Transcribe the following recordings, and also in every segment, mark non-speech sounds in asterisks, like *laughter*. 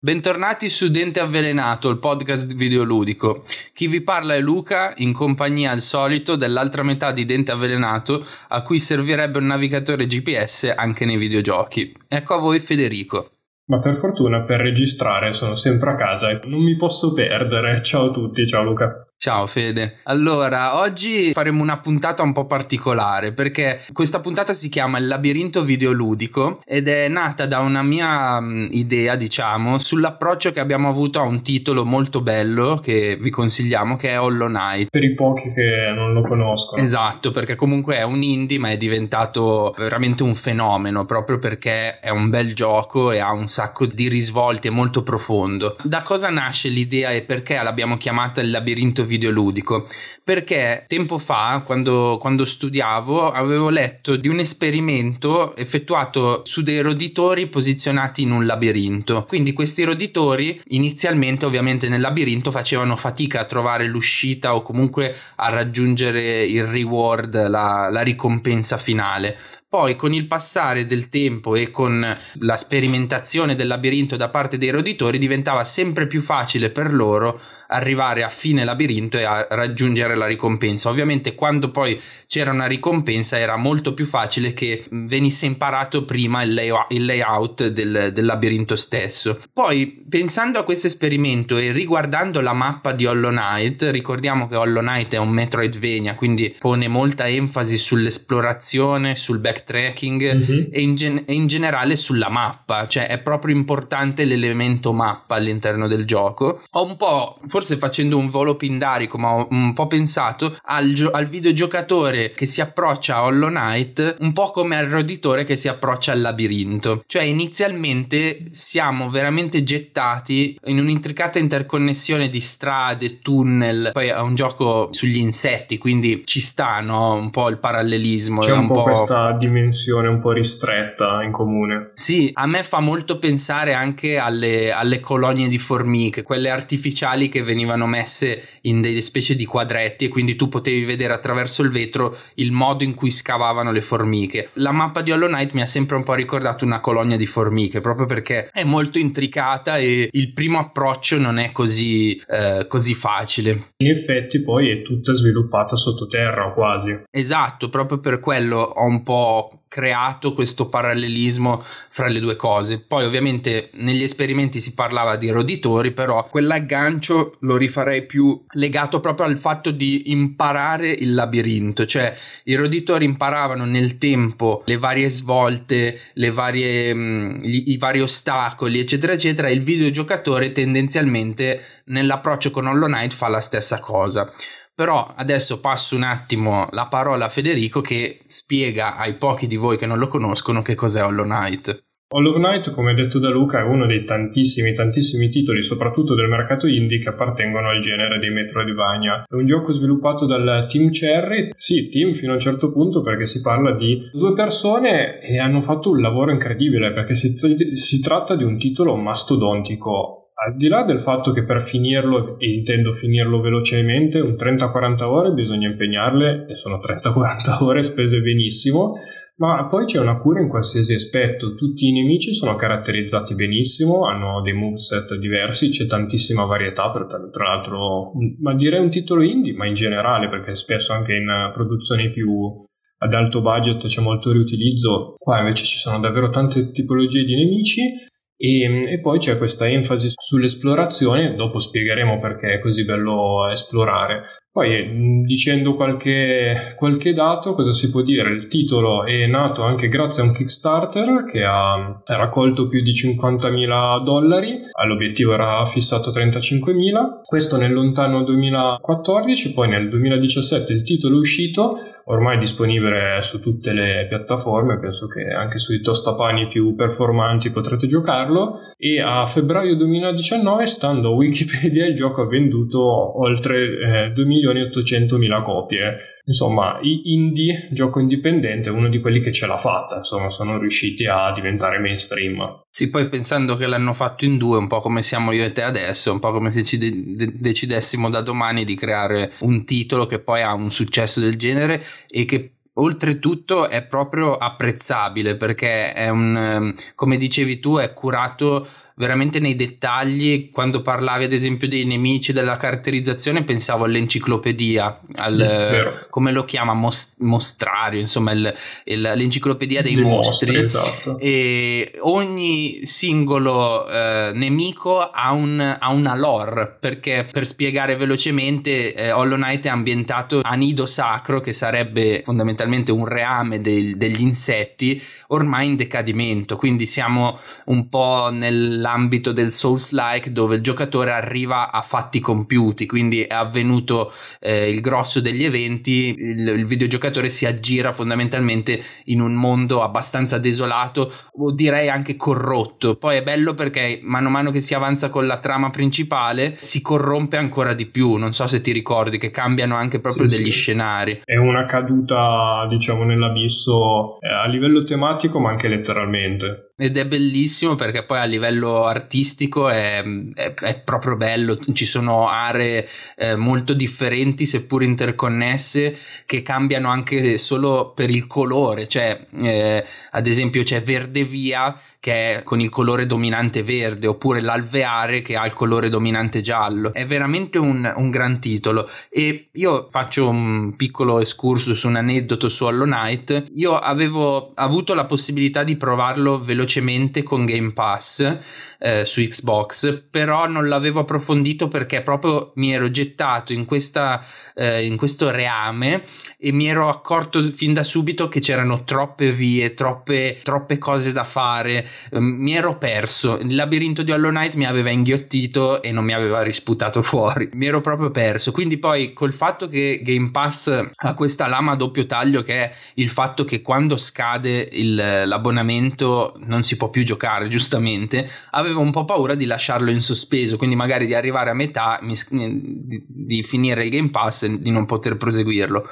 Bentornati su Dente Avvelenato, il podcast videoludico. Chi vi parla è Luca, in compagnia al solito dell'altra metà di Dente Avvelenato, a cui servirebbe un navigatore GPS anche nei videogiochi. Ecco a voi Federico. Ma per fortuna per registrare sono sempre a casa e non mi posso perdere. Ciao a tutti, ciao Luca. Ciao Fede. Allora, oggi faremo una puntata un po' particolare perché questa puntata si chiama Il labirinto videoludico ed è nata da una mia um, idea, diciamo, sull'approccio che abbiamo avuto a un titolo molto bello che vi consigliamo che è Hollow Knight. Per i pochi che non lo conoscono. Esatto, perché comunque è un indie ma è diventato veramente un fenomeno proprio perché è un bel gioco e ha un sacco di risvolti, è molto profondo. Da cosa nasce l'idea e perché l'abbiamo chiamata Il labirinto videoludico. Perché tempo fa quando, quando, studiavo avevo letto di un esperimento effettuato su dei roditori posizionati in un labirinto. Quindi questi roditori inizialmente ovviamente nel labirinto facevano fatica a trovare l'uscita o comunque a raggiungere il reward la, la ricompensa finale poi con il passare del tempo e con la sperimentazione del labirinto da parte dei roditori diventava sempre più facile per loro arrivare a fine labirinto e a raggiungere la ricompensa. Ovviamente quando poi c'era una ricompensa era molto più facile che venisse imparato prima il, lay- il layout del, del, labirinto stesso. Poi pensando a questo esperimento e riguardando la mappa di Hollow Knight, ricordiamo che Hollow Knight è un Metroidvania, quindi pone molta enfasi sull'esplorazione, sul back backtracking mm-hmm. e, in gen- e, in generale sulla mappa, cioè è proprio importante l'elemento mappa all'interno del gioco. Ho un po', forse facendo un volo pindarico, ma ho un po' pensato al, gio- al videogiocatore che si approccia a Hollow Knight un po' come al roditore che si approccia al labirinto. Cioè inizialmente siamo veramente gettati in un'intricata interconnessione di strade, tunnel, poi è un gioco sugli insetti, quindi ci sta no? un po' il parallelismo. C'è un, un po' questa dimensione un po' ristretta in comune. Sì, a me fa molto pensare anche alle, alle colonie di formiche, quelle artificiali che venivano messe in delle specie di quadretti e quindi tu potevi vedere attraverso il vetro il modo in cui scavavano le formiche. La mappa di Hollow Knight mi ha sempre un po' ricordato una colonia di formiche, proprio perché è molto intricata e il primo approccio non è così, eh, così facile. In effetti poi è tutta sviluppata sottoterra quasi. Esatto, proprio per quello ho un po' creato questo parallelismo fra le due cose. Poi ovviamente negli esperimenti si parlava di roditori, però quell'aggancio lo rifarei più legato proprio al fatto di imparare il labirinto, cioè i roditori imparavano nel tempo le varie svolte, le varie, mm, i, i vari ostacoli, eccetera, eccetera, e il videogiocatore tendenzialmente nell'approccio con Hollow Knight fa la stessa cosa. Però adesso passo un attimo la parola a Federico che spiega ai pochi di voi che non lo conoscono che cos'è Hollow Knight. Hollow Knight, come detto da Luca, è uno dei tantissimi, tantissimi titoli, soprattutto del mercato indie, che appartengono al genere dei Metroidvania. È un gioco sviluppato dal Team Cherry, sì, team fino a un certo punto, perché si parla di due persone e hanno fatto un lavoro incredibile, perché si, si tratta di un titolo mastodontico al di là del fatto che per finirlo, e intendo finirlo velocemente, un 30-40 ore bisogna impegnarle, e sono 30-40 *laughs* ore spese benissimo, ma poi c'è una cura in qualsiasi aspetto, tutti i nemici sono caratterizzati benissimo, hanno dei moveset diversi, c'è tantissima varietà, per, tra l'altro, ma direi un titolo indie, ma in generale, perché spesso anche in produzioni più ad alto budget c'è molto riutilizzo, qua invece ci sono davvero tante tipologie di nemici e, e, poi c'è questa enfasi sull'esplorazione, dopo spiegheremo perché è così bello esplorare. Poi dicendo qualche, qualche dato, cosa si può dire? Il titolo è nato anche grazie a un Kickstarter che ha raccolto più di 50.000 dollari, l'obiettivo era fissato a 35.000, questo nel lontano 2014, poi nel 2017 il titolo è uscito ormai disponibile su tutte le piattaforme, penso che anche sui tostapani più performanti potrete giocarlo. E a febbraio 2019, stando a Wikipedia, il gioco ha venduto oltre eh, 2.800.000 copie insomma, indie, gioco indipendente, uno di quelli che ce l'ha fatta, insomma, sono riusciti a diventare mainstream. Sì, poi pensando che l'hanno fatto in due, un po' come siamo io e te adesso, un po' come se ci de- de- decidessimo da domani di creare un titolo che poi ha un successo del genere e che oltretutto è proprio apprezzabile perché è un, ehm, come dicevi tu, è curato veramente nei dettagli. Quando parlavi, ad esempio, dei nemici, della caratterizzazione, pensavo all'enciclopedia, al, mm, come lo chiama, Most- mostrario, insomma, il, il, l'enciclopedia dei, dei mostri. mostri esatto. E ogni singolo eh, nemico ha, un, ha, una lore, perché per spiegare velocemente, eh, Hollow Knight è ambientato a nido sacro, che sarebbe fondamentalmente un reame del, degli insetti, ormai in decadimento. Quindi siamo un po' nel nell'ambito del Souls-like dove il giocatore arriva a fatti compiuti, quindi è avvenuto eh, il grosso degli eventi, il, il, videogiocatore si aggira fondamentalmente in un mondo abbastanza desolato o direi anche corrotto. Poi è bello perché mano a mano che si avanza con la trama principale si corrompe ancora di più, non so se ti ricordi che cambiano anche proprio sì, degli sì. scenari. È una caduta diciamo nell'abisso eh, a livello tematico ma anche letteralmente ed è bellissimo perché poi a livello artistico è, è, è proprio bello, ci sono aree eh, molto differenti seppur interconnesse che cambiano anche solo per il colore, cioè eh, ad esempio c'è Verde Via che è con il colore dominante verde oppure l'alveare che ha il colore dominante giallo. È veramente un, un gran titolo e io faccio un piccolo excursus, un aneddoto su Hollow Knight. Io avevo avuto la possibilità di provarlo velocemente con Game Pass eh, su Xbox, però non l'avevo approfondito perché proprio mi ero gettato in, questa, eh, in questo reame e mi ero accorto fin da subito che c'erano troppe vie, troppe, troppe cose da fare, mi ero perso. Il labirinto di Hollow Knight mi aveva inghiottito e non mi aveva risputato *laughs* fuori, mi ero proprio perso. Quindi poi col fatto che Game Pass ha questa lama a doppio taglio che è il fatto che quando scade il, l'abbonamento non si può più giocare, *laughs* giustamente, avevo un po' paura di lasciarlo in sospeso, quindi magari di arrivare a metà, mi, di, di finire il Game Pass e di non poter proseguirlo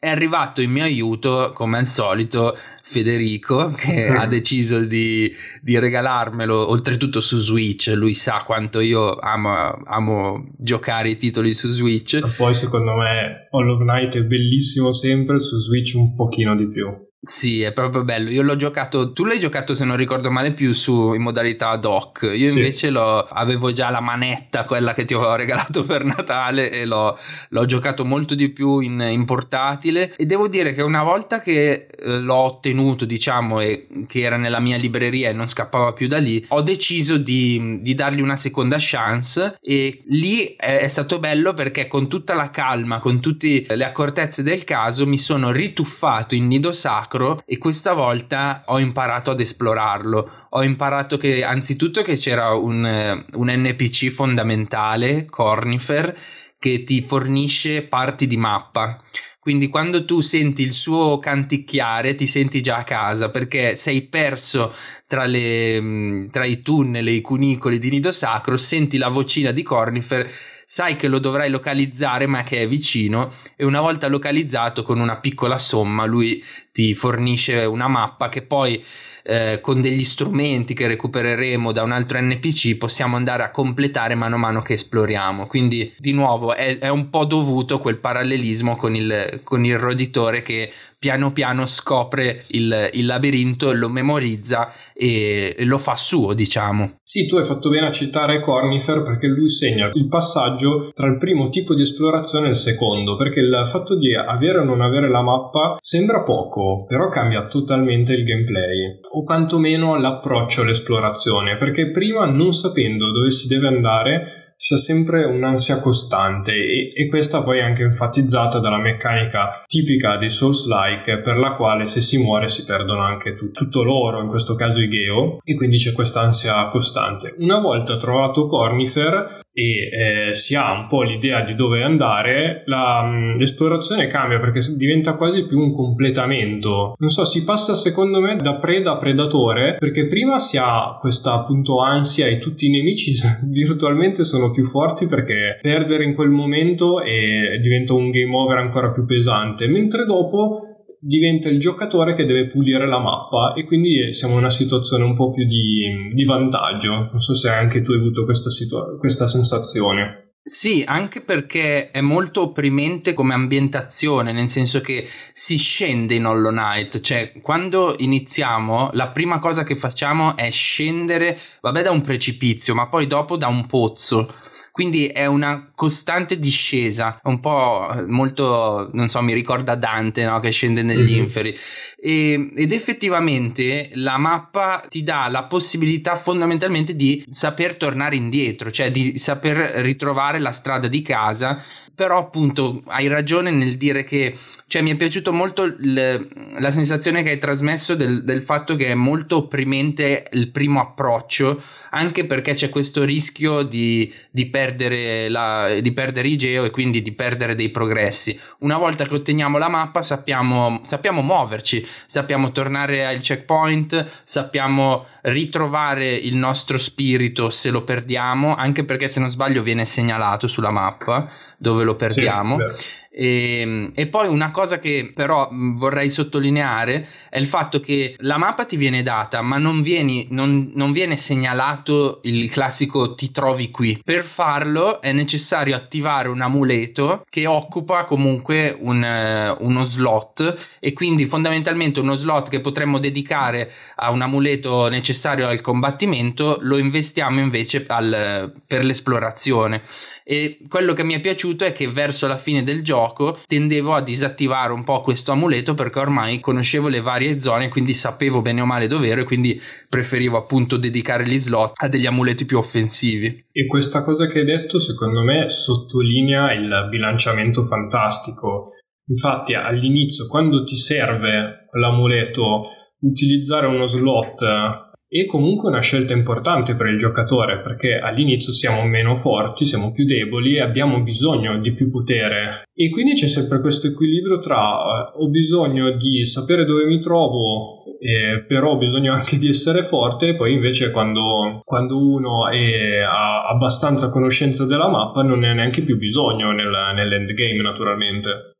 è arrivato in mio aiuto, come al solito, Federico, che *laughs* ha deciso di, di, regalarmelo, oltretutto su Switch. Lui sa quanto io amo, amo giocare i titoli su Switch. poi, secondo me, Hollow Knight è bellissimo sempre, su Switch un pochino di più. Sì, è proprio bello. Io l'ho giocato, tu l'hai giocato se non ricordo male più su in modalità dock. Io sì. invece l'ho, avevo già la manetta, quella che ti ho *laughs* regalato per Natale e l'ho, l'ho giocato molto di più in, in, portatile e devo dire che una volta che eh, l'ho ottenuto, diciamo, e che era nella mia libreria e non scappava più da lì, ho deciso di, di dargli una seconda chance e lì è, è stato bello perché con tutta la calma, con tutte le accortezze del caso, mi sono rituffato in nido sacro sacro e questa volta ho imparato ad esplorarlo. Ho imparato che anzitutto che c'era un, un NPC fondamentale, Cornifer, che ti fornisce parti di mappa. Quindi quando tu senti il suo canticchiare ti senti già a casa perché sei perso tra, le, tra i tunnel e i cunicoli di Nido Sacro, senti la vocina di Cornifer sai che lo dovrai localizzare ma che è vicino e una volta localizzato con una piccola somma lui ti fornisce una mappa che poi eh, con degli strumenti che recupereremo da un altro NPC possiamo andare a completare mano a mano che esploriamo. Quindi di nuovo è, è un po' dovuto quel parallelismo con il, con il roditore che piano piano scopre il, il labirinto, lo memorizza e, lo fa suo, diciamo. Sì, tu hai fatto bene a citare Cornifer perché lui segna il passaggio tra il primo tipo di esplorazione e il secondo, perché il fatto di avere o non avere la mappa sembra poco, però cambia totalmente il gameplay, o quantomeno l'approccio all'esplorazione, perché prima non sapendo dove si deve andare sia sempre un'ansia costante e, e, questa poi è anche enfatizzata dalla meccanica tipica dei Souls-like per la quale se si muore si perdono anche tu, tutto l'oro, in questo caso i Geo, e quindi c'è questa ansia costante. Una volta trovato Cornifer e eh, si ha un po' l'idea di dove andare, la, mm, l'esplorazione cambia perché diventa quasi più un completamento. Non so, si passa secondo me da preda a predatore perché prima si ha questa appunto ansia e tutti i nemici *laughs* virtualmente sono più forti perché perdere in quel momento e diventa un game over ancora più pesante, mentre dopo diventa il giocatore che deve pulire la mappa e quindi siamo in una situazione un po' più di, di vantaggio. Non so se anche tu hai avuto questa, situa- questa sensazione. Sì, anche perché è molto opprimente come ambientazione, nel senso che si scende in Hollow Knight, cioè quando iniziamo la prima cosa che facciamo è scendere, vabbè da un precipizio, ma poi dopo da un pozzo quindi è una costante discesa, un po' molto, non so, mi ricorda Dante no? che scende negli mm-hmm. inferi. E, ed effettivamente la mappa ti dà la possibilità fondamentalmente di saper tornare indietro, cioè di saper ritrovare la strada di casa però appunto hai ragione nel dire che cioè, mi è piaciuto molto il, la sensazione che hai trasmesso del, del, fatto che è molto opprimente il primo approccio anche perché c'è questo rischio di, di, perdere la, di perdere Igeo e quindi di perdere dei progressi. Una volta che otteniamo la mappa sappiamo, sappiamo muoverci sappiamo tornare al checkpoint sappiamo ritrovare il nostro spirito se lo perdiamo anche perché se non sbaglio viene segnalato sulla mappa dove lo perdiamo. Sì, e, ehm, e, poi una cosa che però vorrei sottolineare è il fatto che la mappa ti viene data, ma non, vieni, non, non viene segnalato il classico ti trovi qui. Per farlo è necessario attivare un amuleto che occupa comunque un, uh, uno slot e quindi fondamentalmente uno slot che potremmo dedicare a un amuleto necessario al combattimento lo investiamo invece al, per l'esplorazione. E quello che mi è piaciuto è che verso la fine del gioco tendevo a disattivare un po' questo amuleto perché ormai conoscevo le varie zone, quindi sapevo bene o male dove ero e quindi preferivo appunto dedicare gli slot a degli amuleti più offensivi. E questa cosa che hai detto secondo me sottolinea il bilanciamento fantastico. Infatti all'inizio quando ti serve l'amuleto utilizzare uno slot e comunque una scelta importante per il giocatore perché all'inizio siamo meno forti, siamo più deboli e abbiamo bisogno di più potere e quindi c'è sempre questo equilibrio tra eh, ho bisogno di sapere dove mi trovo eh, però ho bisogno anche di essere forte e poi invece quando, quando uno è, ha abbastanza conoscenza della mappa non ne ha neanche più bisogno nel, nell'endgame naturalmente.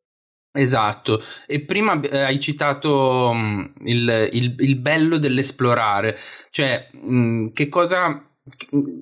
Esatto, e prima eh, hai citato mm, il, il, il, bello dell'esplorare, cioè mm, che cosa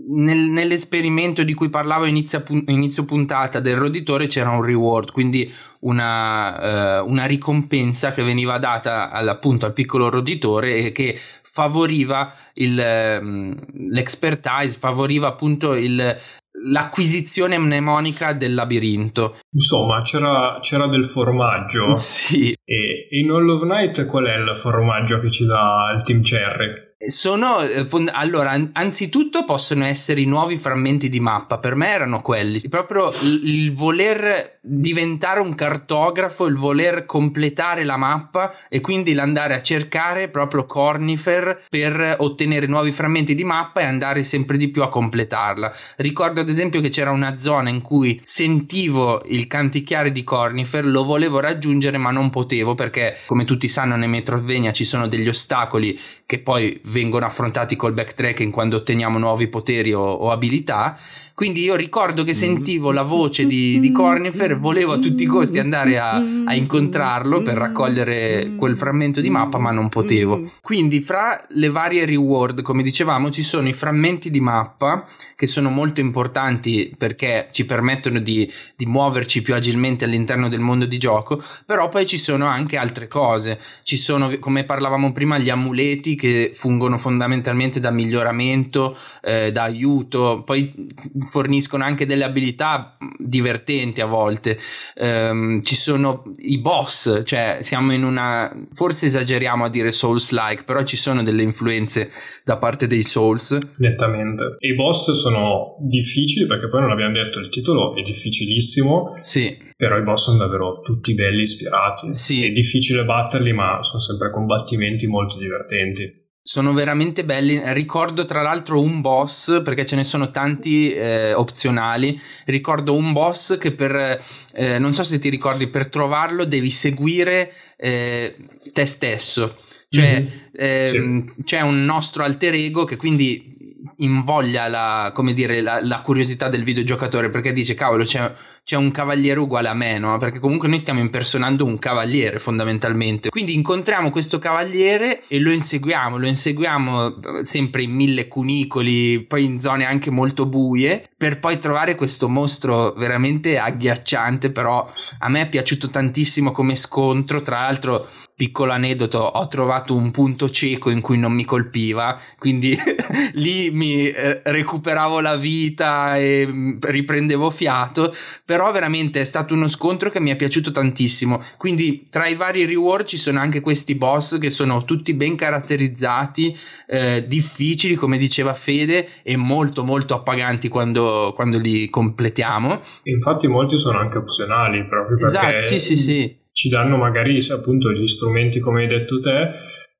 nel, nell'esperimento di cui parlavo inizio, inizio puntata del roditore c'era un reward, quindi una, uh, una ricompensa che veniva data appunto al piccolo roditore e che favoriva il, um, l'expertise, favoriva appunto il, l'acquisizione mnemonica del labirinto. Insomma, c'era, c'era del formaggio. *laughs* Sì. E in All of Night qual è il formaggio che ci dà il Team Cherry? Sono eh, allora, anzitutto possono essere i nuovi frammenti di mappa. Per me erano quelli. Proprio il, il, voler diventare un cartografo, il voler completare la mappa e quindi l'andare a cercare proprio Cornifer per ottenere nuovi frammenti di mappa e andare sempre di più a completarla. Ricordo ad esempio che c'era una zona in cui sentivo il canticchiare di Cornifer, lo volevo raggiungere ma non potevo perché, come tutti sanno, nei Metrovenia ci sono degli ostacoli che poi vengono affrontati col backtracking quando otteniamo nuovi poteri o, o abilità quindi io ricordo che sentivo la voce di, di Cornifer e volevo a tutti i costi andare a, a, incontrarlo per raccogliere quel frammento di mappa, ma non potevo. Quindi fra le varie reward, come dicevamo, ci sono i frammenti di mappa che sono molto importanti perché ci permettono di, di muoverci più agilmente all'interno del mondo di gioco, però poi ci sono anche altre cose. Ci sono, come parlavamo prima, gli amuleti che fungono fondamentalmente da miglioramento, eh, da aiuto. Poi forniscono anche delle abilità divertenti a volte. Um, ci sono i boss, cioè siamo in una. Forse esageriamo a dire Souls-like, però ci sono delle influenze da parte dei Souls. Nettamente. I boss sono difficili perché poi non abbiamo detto il titolo è difficilissimo. Sì. Però i boss sono davvero tutti belli, ispirati. Sì. È difficile batterli, ma sono sempre combattimenti molto divertenti. Sono veramente belli. Ricordo tra l'altro un boss, perché ce ne sono tanti eh, opzionali. Ricordo un boss che per, eh, non so se ti ricordi, per trovarlo devi seguire eh, te stesso. Cioè mm-hmm. sì. c'è un nostro alter ego che quindi invoglia la, come dire, la, la, curiosità del videogiocatore perché dice cavolo c'è, c'è, un cavaliere uguale a me no? perché comunque noi stiamo impersonando un cavaliere fondamentalmente quindi incontriamo questo cavaliere e lo inseguiamo lo inseguiamo eh, sempre in mille cunicoli poi in zone anche molto buie per poi trovare questo mostro veramente agghiacciante però a me è piaciuto tantissimo come scontro tra l'altro piccolo aneddoto, ho trovato un punto cieco in cui non mi colpiva, quindi *laughs* lì mi eh, recuperavo la vita e mm, riprendevo fiato, però veramente è stato uno scontro che mi è piaciuto tantissimo. Quindi tra i vari reward ci sono anche questi boss che sono tutti ben caratterizzati, eh, difficili come diceva Fede e molto molto appaganti quando, quando li completiamo. Infatti molti sono anche opzionali proprio perché... Esatto, sì sì sì ci danno magari appunto gli strumenti come hai detto te,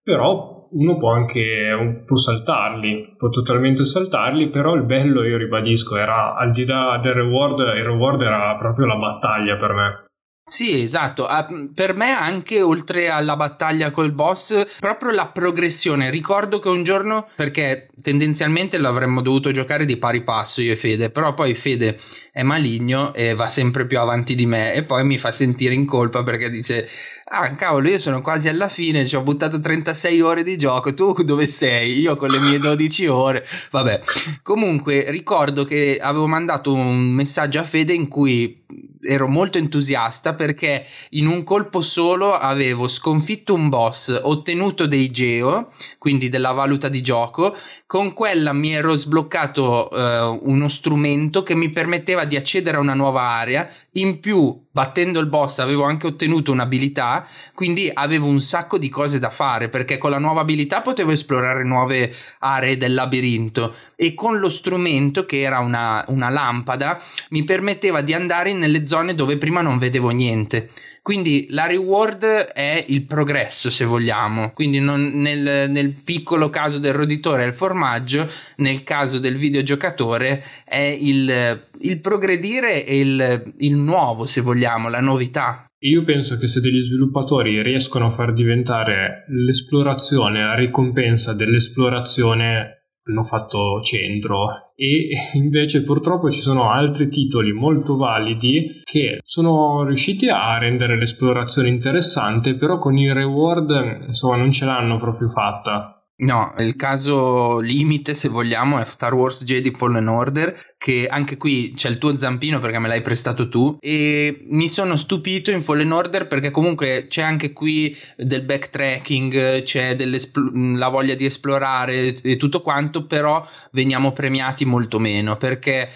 però uno può anche può saltarli, può totalmente saltarli, però il bello, io ribadisco, era al di là del reward, il reward era proprio la battaglia per me. Sì, esatto. Uh, per me anche oltre alla battaglia col boss, proprio la progressione. Ricordo che un giorno, perché tendenzialmente l'avremmo dovuto giocare di pari passo io e Fede, però poi Fede è maligno e va sempre più avanti di me e poi mi fa sentire in colpa perché dice ah cavolo io sono quasi alla fine ci ho buttato 36 ore di gioco tu dove sei io con le mie 12 ore vabbè comunque ricordo che avevo mandato un messaggio a Fede in cui ero molto entusiasta perché in un colpo solo avevo sconfitto un boss, ottenuto dei geo, quindi della valuta di gioco, con quella mi ero sbloccato uh, uno strumento che mi permetteva di accedere a una nuova area, in più battendo il boss avevo anche ottenuto un'abilità, quindi avevo un sacco di cose da fare perché con la nuova abilità potevo esplorare nuove aree del labirinto e con lo strumento che era una, una lampada mi permetteva di andare nelle zone dove prima non vedevo niente. Quindi la reward è il progresso, se vogliamo. Quindi nel, nel, piccolo caso del roditore è il formaggio, nel caso del videogiocatore è il, il progredire e il, il nuovo, se vogliamo, la novità. Io penso che se degli sviluppatori riescono a far diventare l'esplorazione, la ricompensa dell'esplorazione hanno fatto centro e *laughs* invece purtroppo ci sono altri titoli molto validi che sono riusciti a rendere l'esplorazione interessante però con i reward insomma non ce l'hanno proprio fatta. No, il caso limite, se vogliamo, è Star Wars Jedi Fallen Order, che anche qui c'è il tuo zampino perché me l'hai prestato tu e mi sono stupito in Fallen Order perché comunque c'è anche qui del backtracking, c'è la voglia di esplorare e tutto quanto, però veniamo premiati molto meno perché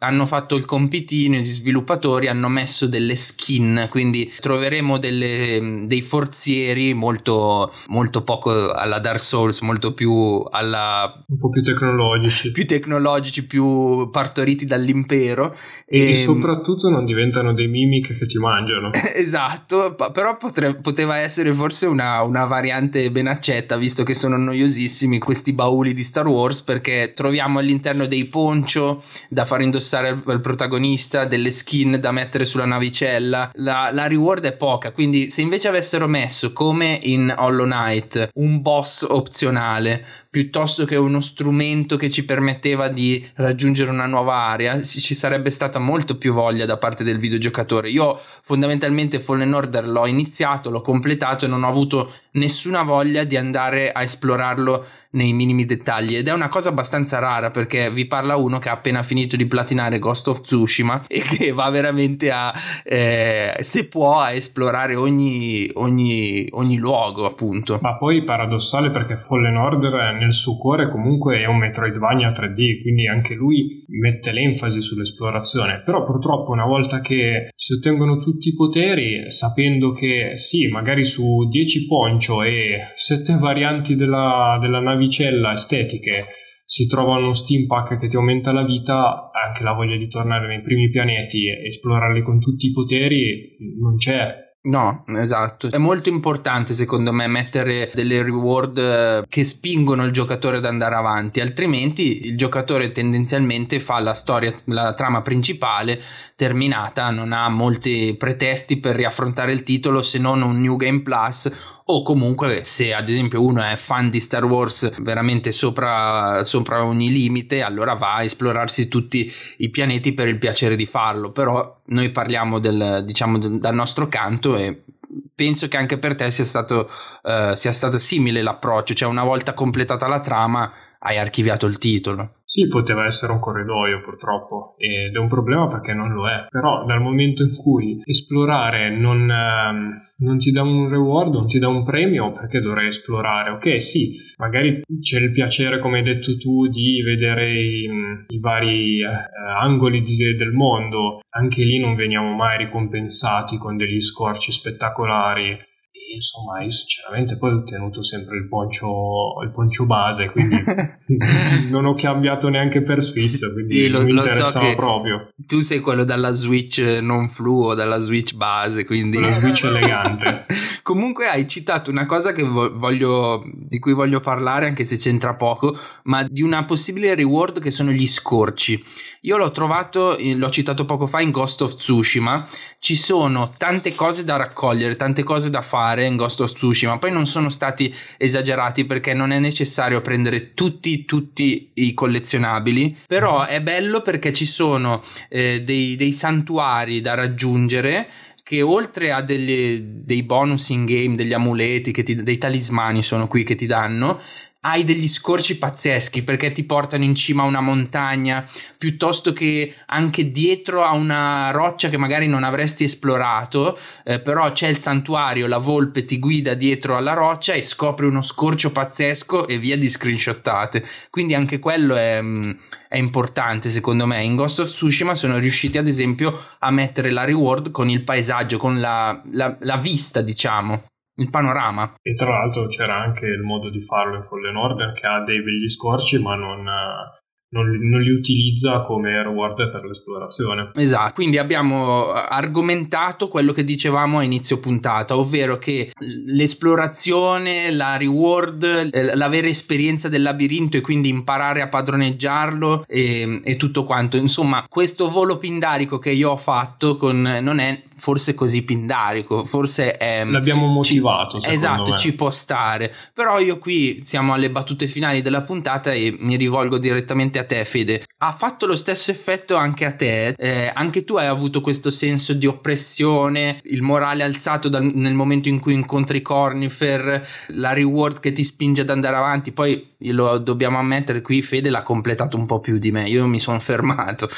hanno fatto il compitino, gli sviluppatori hanno messo delle skin, quindi troveremo delle, dei forzieri molto, molto poco alla Dark Souls, molto più alla... un po' più tecnologici. Più tecnologici, più partoriti dall'impero. E, e ehm, soprattutto non diventano dei mimic che ti mangiano. *laughs* esatto, però potre, poteva essere forse una, una, variante ben accetta, visto che sono noiosissimi questi bauli di Star Wars, perché troviamo all'interno dei poncio da far indossare al, al protagonista, delle skin da mettere sulla navicella. La, la reward è poca, quindi se invece avessero messo come in Hollow Knight un boss opzionale piuttosto che uno strumento che ci permetteva di raggiungere una nuova area, ci sarebbe stata molto più voglia da parte del videogiocatore. Io fondamentalmente Fallen Order l'ho iniziato, l'ho completato e non ho avuto nessuna voglia di andare a esplorarlo nei minimi dettagli ed è una cosa abbastanza rara perché vi parla uno che ha appena finito di platinare Ghost of Tsushima *laughs* e che va veramente a eh, se può a esplorare ogni, ogni, ogni luogo appunto. Ma poi paradossale perché Fallen Order nel suo cuore comunque è un Metroidvania 3D quindi anche lui mette l'enfasi sull'esplorazione. Però purtroppo una volta che si ottengono tutti i poteri sapendo che sì magari su 10 poncio e 7 *laughs* varianti della, della nave navicella estetiche si trova uno steam pack che ti aumenta la vita, anche la voglia di tornare nei primi pianeti e esplorarli con tutti i poteri non c'è. No, esatto. È molto importante secondo me mettere delle reward eh, che spingono il giocatore ad andare avanti, altrimenti il giocatore tendenzialmente fa la storia, la trama principale terminata, non ha molti pretesti per riaffrontare il titolo se non un New Game Plus o comunque se ad esempio uno è fan di Star Wars veramente sopra, sopra, ogni limite allora va a esplorarsi tutti i pianeti per il piacere di farlo. Però noi parliamo del, diciamo, dal nostro canto e penso che anche per te sia stato, uh, sia stato simile l'approccio. Cioè una volta completata la trama hai archiviato il titolo sì, poteva essere un corridoio purtroppo ed è un problema perché non lo è, però dal momento in cui esplorare non, ehm, non, ti dà un reward, non ti dà un premio, perché dovrei esplorare? Ok, sì, magari c'è il piacere, come hai detto tu, di vedere i, i vari eh, angoli di, del mondo, anche lì non veniamo mai ricompensati con degli scorci spettacolari insomma io sinceramente poi ho tenuto sempre il poncio, il poncio base quindi *laughs* non ho cambiato neanche per sfizio quindi sì, lo, mi interessava so proprio. tu sei quello dalla switch non fluo dalla switch base quindi la switch elegante. *laughs* Comunque hai citato una cosa voglio, di cui voglio parlare anche se c'entra poco ma di una possibile reward che sono gli scorci. Io l'ho trovato, l'ho citato poco fa in Ghost of Tsushima, ci sono tante cose da raccogliere, tante cose da fare in Ghost of Tsushima, poi non sono stati esagerati perché non è necessario prendere tutti, tutti i collezionabili, però è bello perché ci sono eh, dei, dei santuari da raggiungere che oltre a delle, dei bonus in game, degli amuleti, ti, dei talismani sono qui che ti danno, hai degli scorci pazzeschi perché ti portano in cima a una montagna piuttosto che anche dietro a una roccia che magari non avresti esplorato, eh, però c'è il santuario, la volpe ti guida dietro alla roccia e scopri uno scorcio pazzesco e via di screenshottate. Quindi anche quello è, mm, è importante secondo me. In Ghost of Tsushima sono riusciti ad esempio a mettere la reward con il paesaggio, con la, la, la vista diciamo il panorama. E tra l'altro c'era anche il modo di farlo in Fallen Order che ha dei begli scorci ma non, non, non, li utilizza come reward per l'esplorazione. Esatto, quindi abbiamo argomentato quello che dicevamo a inizio puntata, ovvero che l'esplorazione, la reward, eh, l'avere esperienza del labirinto e quindi imparare a padroneggiarlo e, e tutto quanto. Insomma, questo volo pindarico che io ho fatto con, non è forse così pindarico, forse è... L'abbiamo motivato. Ci, esatto, me. ci può stare. Però io qui siamo alle battute finali della puntata e mi rivolgo direttamente a te Fede. Ha fatto lo stesso effetto anche a te? Eh, anche tu hai avuto questo senso di oppressione, il morale alzato dal, nel momento in cui incontri Cornifer, la reward che ti spinge ad andare avanti. Poi lo dobbiamo ammettere qui Fede l'ha completato un po' più di me, io mi sono fermato.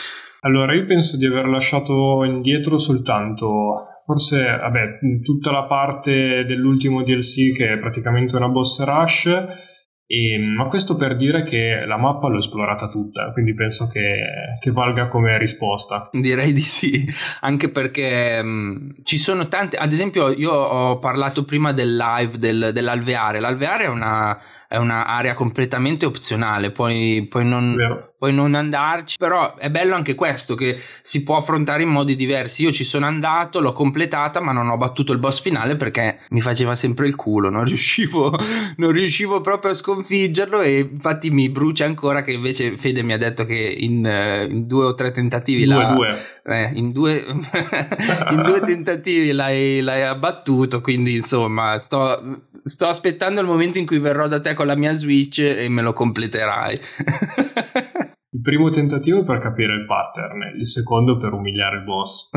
Allora, io penso di aver lasciato indietro soltanto, forse, vabbè, tutta la parte dell'ultimo DLC che è praticamente una boss rush, e, ma questo per dire che la mappa l'ho esplorata tutta, quindi penso che, che valga come risposta. Direi di sì, anche perché mh, ci sono tante, ad esempio io ho parlato prima del live del, dell'alveare, l'alveare è una è un'area completamente opzionale, puoi, puoi, non, puoi, non, andarci, però è bello anche questo che si può affrontare in modi diversi. Io ci sono andato, l'ho completata, ma non ho battuto il boss finale perché mi faceva sempre il culo, non *laughs* riuscivo, non riuscivo proprio a sconfiggerlo e infatti mi brucia ancora che invece Fede mi ha detto che in, eh, in due o tre tentativi due, la, due. Eh, in, due, *laughs* in due tentativi l'hai, l'hai abbattuto, quindi insomma sto sto aspettando il momento in cui verrò da te con la mia Switch e me lo completerai. *laughs* primo tentativo è per capire il pattern, il secondo per umiliare il boss.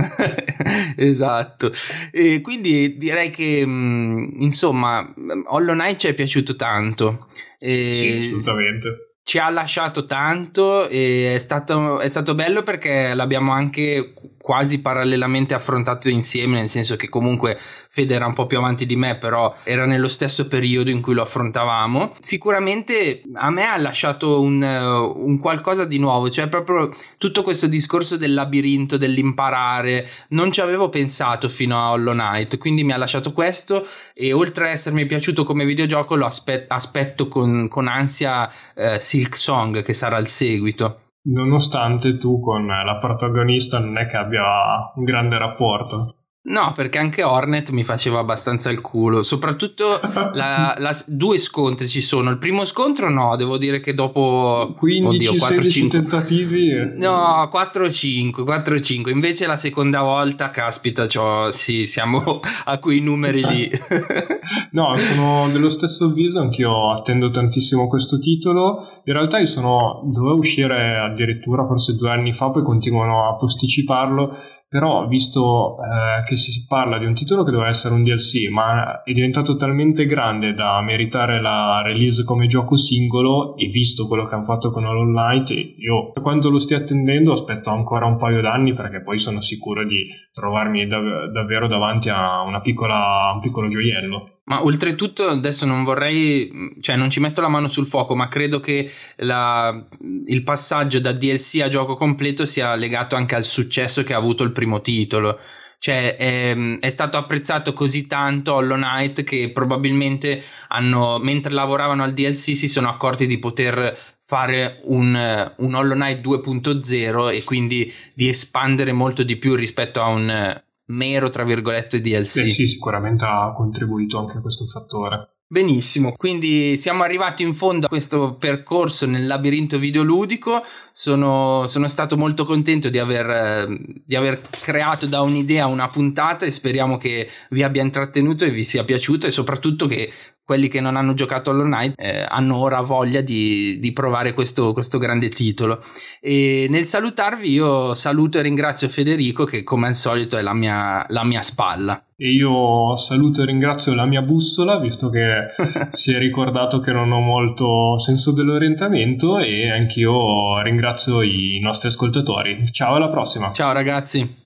*laughs* esatto. E quindi direi che mm, insomma Hollow Knight ci è piaciuto tanto. E sì, assolutamente ci ha lasciato tanto e è stato, è stato bello perché l'abbiamo anche quasi parallelamente affrontato insieme, nel senso che comunque Fede era un po' più avanti di me, però era nello stesso periodo in cui lo affrontavamo. Sicuramente a me ha lasciato un, un qualcosa di nuovo, cioè proprio tutto questo discorso del labirinto, dell'imparare, non ci avevo pensato fino a Hollow Knight, quindi mi ha lasciato questo e oltre a essermi piaciuto come videogioco lo aspet- aspetto con, con ansia eh, Silk Song che sarà il seguito. Nonostante tu con la protagonista non è che abbia un grande rapporto. No, perché anche Hornet mi faceva abbastanza il culo. Soprattutto *laughs* la, la, due scontri ci sono. Il primo scontro no, devo dire che dopo 15 oddio, 4, 5 tentativi. No, 4-5, 4-5. Invece la seconda volta, caspita, cioè, sì, siamo *laughs* a quei numeri lì. *laughs* no, sono dello stesso avviso, anch'io attendo tantissimo questo titolo. In realtà io sono dovevo uscire addirittura forse due anni fa, poi continuano a posticiparlo però visto eh, che si parla di un titolo che doveva essere un DLC ma è diventato talmente grande da meritare la release come gioco singolo e visto quello che hanno fatto con Hollow Knight io per quanto lo stia attendendo aspetto ancora un paio d'anni perché poi sono sicuro di trovarmi dav- davvero davanti a piccola, un piccolo gioiello ma oltretutto adesso non vorrei, cioè non ci metto la mano sul fuoco, ma credo che la, il passaggio da DLC a gioco completo sia legato anche al successo che ha avuto il primo titolo. Cioè è, è stato apprezzato così tanto Hollow Knight che probabilmente hanno, mentre lavoravano al DLC si sono accorti di poter fare un, un Hollow Knight 2.0 e quindi di espandere molto di più rispetto a un mero, tra virgolette, DLC. Eh sì, sicuramente ha contribuito anche a questo fattore. Benissimo, quindi siamo arrivati in fondo a questo percorso nel labirinto videoludico. Sono, sono stato molto contento di aver, di aver, creato da un'idea una puntata e speriamo che vi abbia intrattenuto e vi sia piaciuto e soprattutto che quelli che non hanno giocato Hollow Knight eh, hanno ora voglia di, di provare questo, questo, grande titolo. E nel salutarvi io saluto e ringrazio Federico che come al solito è la mia, la mia spalla. E io saluto e ringrazio la mia bussola, visto che *laughs* si è ricordato che non ho molto senso dell'orientamento e anch'io ringrazio i nostri ascoltatori. Ciao, alla prossima. Ciao ragazzi.